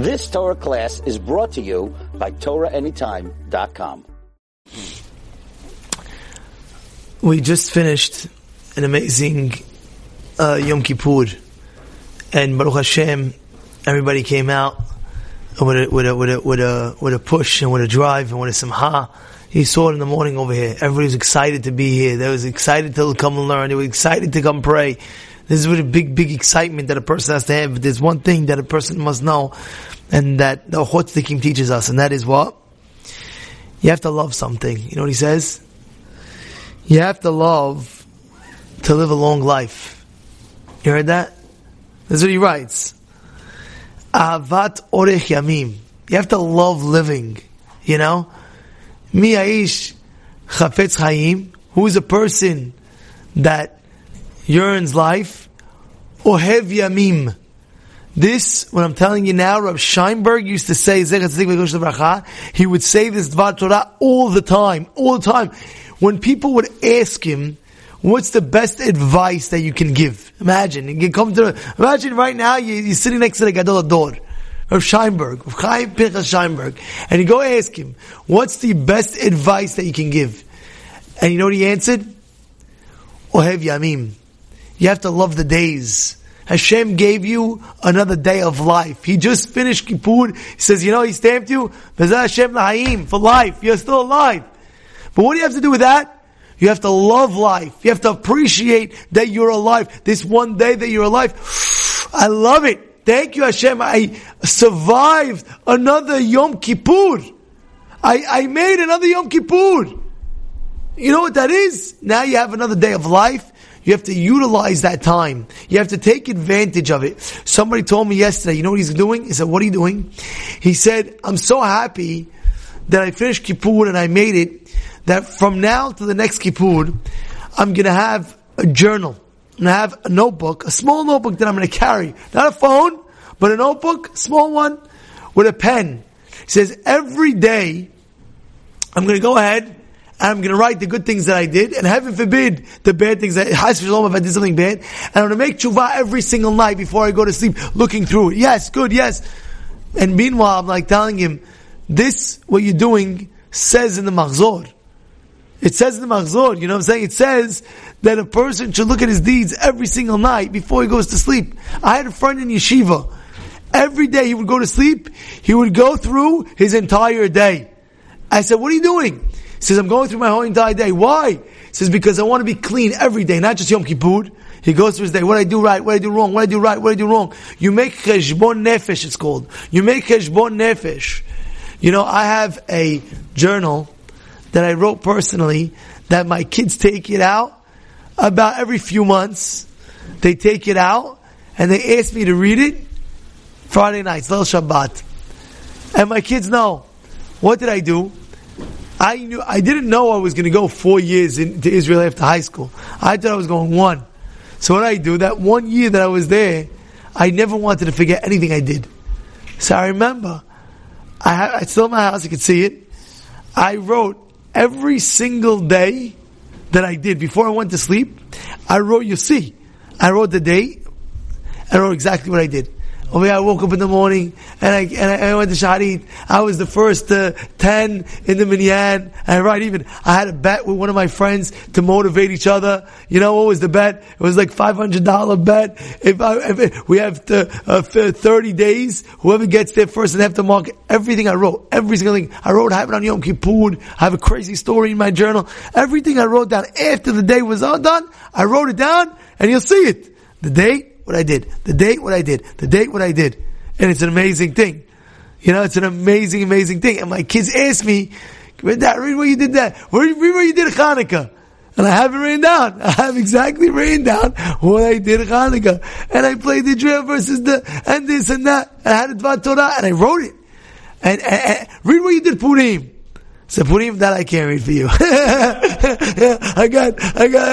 This Torah class is brought to you by TorahAnytime.com. We just finished an amazing uh, Yom Kippur, and Baruch Hashem, everybody came out with a, with a with a with a with a push and with a drive and with a simha. He saw it in the morning over here. Everybody was excited to be here. They was excited to come and learn. They were excited to come pray. This is a big, big excitement that a person has to have. There's one thing that a person must know, and that the Chafetz Chaim teaches us, and that is what? You have to love something. You know what he says? You have to love to live a long life. You heard that? That's what he writes. Avat orech yamim. You have to love living. You know? Mi aish chafetz hayim. Who is a person that yearns life? Ohev yamim. This, what I'm telling you now, Rav Scheinberg used to say, he would say this Dvar Torah all the time, all the time. When people would ask him, what's the best advice that you can give? Imagine, you come to, imagine right now you, are sitting next to the Gadol Hador, Rav Scheinberg, Rav Chaim Pinchas Scheinberg, and you go ask him, what's the best advice that you can give? And you know what he answered? Ohev Yamim. You have to love the days. Hashem gave you another day of life. He just finished Kippur. He says, you know, He stamped you, Hashem for life. You're still alive. But what do you have to do with that? You have to love life. You have to appreciate that you're alive. This one day that you're alive, I love it. Thank you, Hashem. I survived another Yom Kippur. I, I made another Yom Kippur. You know what that is? Now you have another day of life. You have to utilize that time. You have to take advantage of it. Somebody told me yesterday, you know what he's doing? He said, what are you doing? He said, I'm so happy that I finished Kippur and I made it, that from now to the next Kippur, I'm gonna have a journal. Gonna have a notebook, a small notebook that I'm gonna carry. Not a phone, but a notebook, small one, with a pen. He says, every day, I'm gonna go ahead and I'm going to write the good things that I did, and heaven forbid the bad things that, if I did something bad, and I'm going to make tshuva every single night before I go to sleep, looking through it. Yes, good, yes. And meanwhile, I'm like telling him, this, what you're doing, says in the Machzor. It says in the Machzor, you know what I'm saying? It says that a person should look at his deeds every single night before he goes to sleep. I had a friend in yeshiva. Every day he would go to sleep, he would go through his entire day. I said, what are you doing? He says, I'm going through my whole entire day. Why? He says, because I want to be clean every day, not just Yom Kippur. He goes through his day. What I do right? What I do wrong? What I do right? What I do wrong? You make cheshbon nefesh. It's called. You make cheshbon nefesh. You know, I have a journal that I wrote personally that my kids take it out about every few months. They take it out and they ask me to read it Friday nights, little Shabbat. And my kids know. What did I do? I knew I didn't know I was going to go four years into Israel after high school. I thought I was going one. So what I do that one year that I was there, I never wanted to forget anything I did. So I remember, I, I still in my house. I can see it. I wrote every single day that I did before I went to sleep. I wrote. You see, I wrote the date. I wrote exactly what I did. Oh yeah, I woke up in the morning and I, and I, went to Shaharit. I was the first uh, 10 in the minyan. And right even, I had a bet with one of my friends to motivate each other. You know what was the bet? It was like $500 bet. If, I, if we have to, uh, 30 days, whoever gets there first and have to mark everything I wrote, every single thing. I wrote, happened on Yom Kippur. I have a crazy story in my journal. Everything I wrote down after the day was all done, I wrote it down and you'll see it. The date, what I did, the date what I did, the date what I did. And it's an amazing thing. You know, it's an amazing, amazing thing. And my kids ask me, Dad, read what you did that. Read what you did Hanukkah. And I have it written down. I have exactly written down what I did Hanukkah. And I played the drill versus the, and this and that. And I had a Torah and I wrote it. And, and, and read what you did Purim. So Purim that I can't read for you. I got, I got,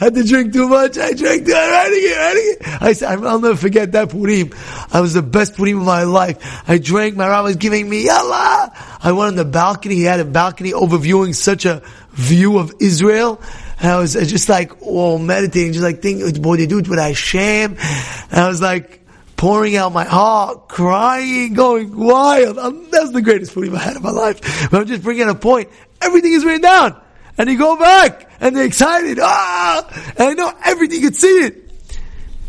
I had, to drink too much. I drank too. I'm Writing it, writing it. I said, I'll never forget that Purim. I was the best Purim of my life. I drank, my rabbi was giving me, Yallah. I went on the balcony. He had a balcony overviewing such a view of Israel. And I was just like, oh, meditating, just like thinking, they do it with Hashem. And I was like, pouring out my heart, crying, going wild. That's the greatest feeling I've had in my life. But I'm just bringing a point. Everything is written down. And you go back, and they're excited. Ah! And I know everything, you can see it.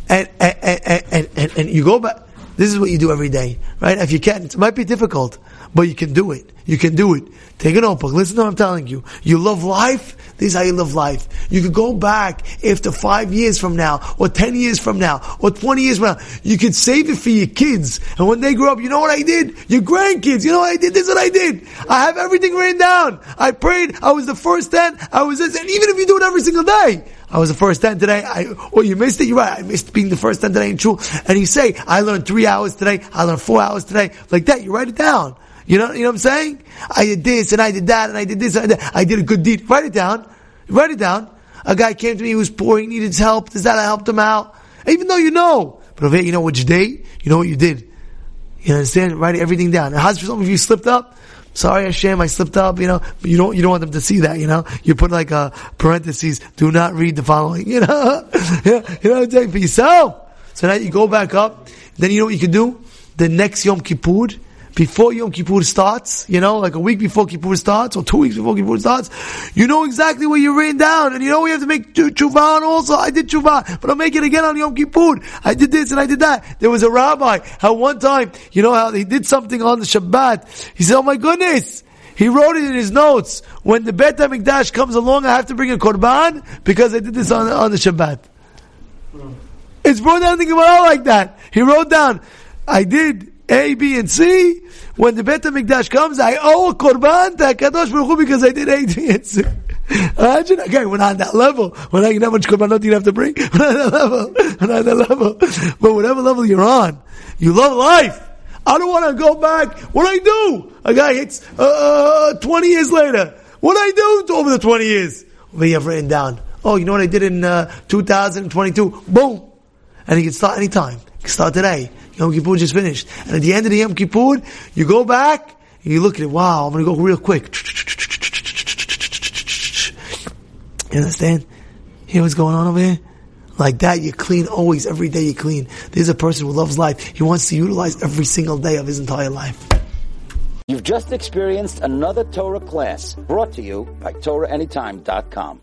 And, and, and, and, and, and you go back. This is what you do every day, right? If you can, it might be difficult, but you can do it. You can do it. Take a notebook. Listen to what I'm telling you. You love life. This is how you live life. You could go back after five years from now, or ten years from now, or twenty years from now. You could save it for your kids. And when they grow up, you know what I did? Your grandkids, you know what I did? This is what I did. I have everything written down. I prayed. I was the first ten. I was this. And even if you do it every single day, I was the first ten today. I, oh, you missed it. You're right. I missed being the first ten today in shul. And you say, I learned three hours today. I learned four hours today. Like that. You write it down. You know, you know what I'm saying? I did this and I did that and I did this and I did, I did a good deed. Write it down. Write it down. A guy came to me, he was poor, he needed help. Does that I helped him out? Even though you know. But over you know what you did? You know what you did. You understand? Write everything down. And how's some of you slipped up? Sorry, Hashem, I slipped up, you know, but you don't, you don't want them to see that, you know? You put like a parentheses, do not read the following, you know? you know what I'm saying? For yourself. So now you go back up, then you know what you can do? The next Yom Kippur, before Yom Kippur starts, you know, like a week before Kippur starts, or two weeks before Kippur starts, you know exactly what you written down, and you know we have to make tshuva on also. I did tshuva, but I'll make it again on Yom Kippur. I did this and I did that. There was a rabbi, how one time, you know how he did something on the Shabbat. He said, oh my goodness, he wrote it in his notes. When the Bet HaMikdash comes along, I have to bring a korban because I did this on, on the Shabbat. It's brought down the Gemara like that. He wrote down, I did a, B, and C. When the Bet HaMikdash comes, I owe a korban to Baruch Hu because I did A, B, and C. Imagine, okay, we're not on that level. We're not, you know how much korbanot you have to bring? We're not on that level. We're not on that level. But whatever level you're on, you love life. I don't want to go back. What I do? A guy hits, uh, 20 years later. What I do over the 20 years? We have written down. Oh, you know what I did in, uh, 2022? Boom. And he can start anytime. He can start today. Yom Kippur just finished. And at the end of the Yom Kippur, you go back, and you look at it, wow, I'm gonna go real quick. You understand? Hear what's going on over here? Like that, you clean always, every day you clean. There's a person who loves life. He wants to utilize every single day of his entire life. You've just experienced another Torah class brought to you by TorahAnytime.com.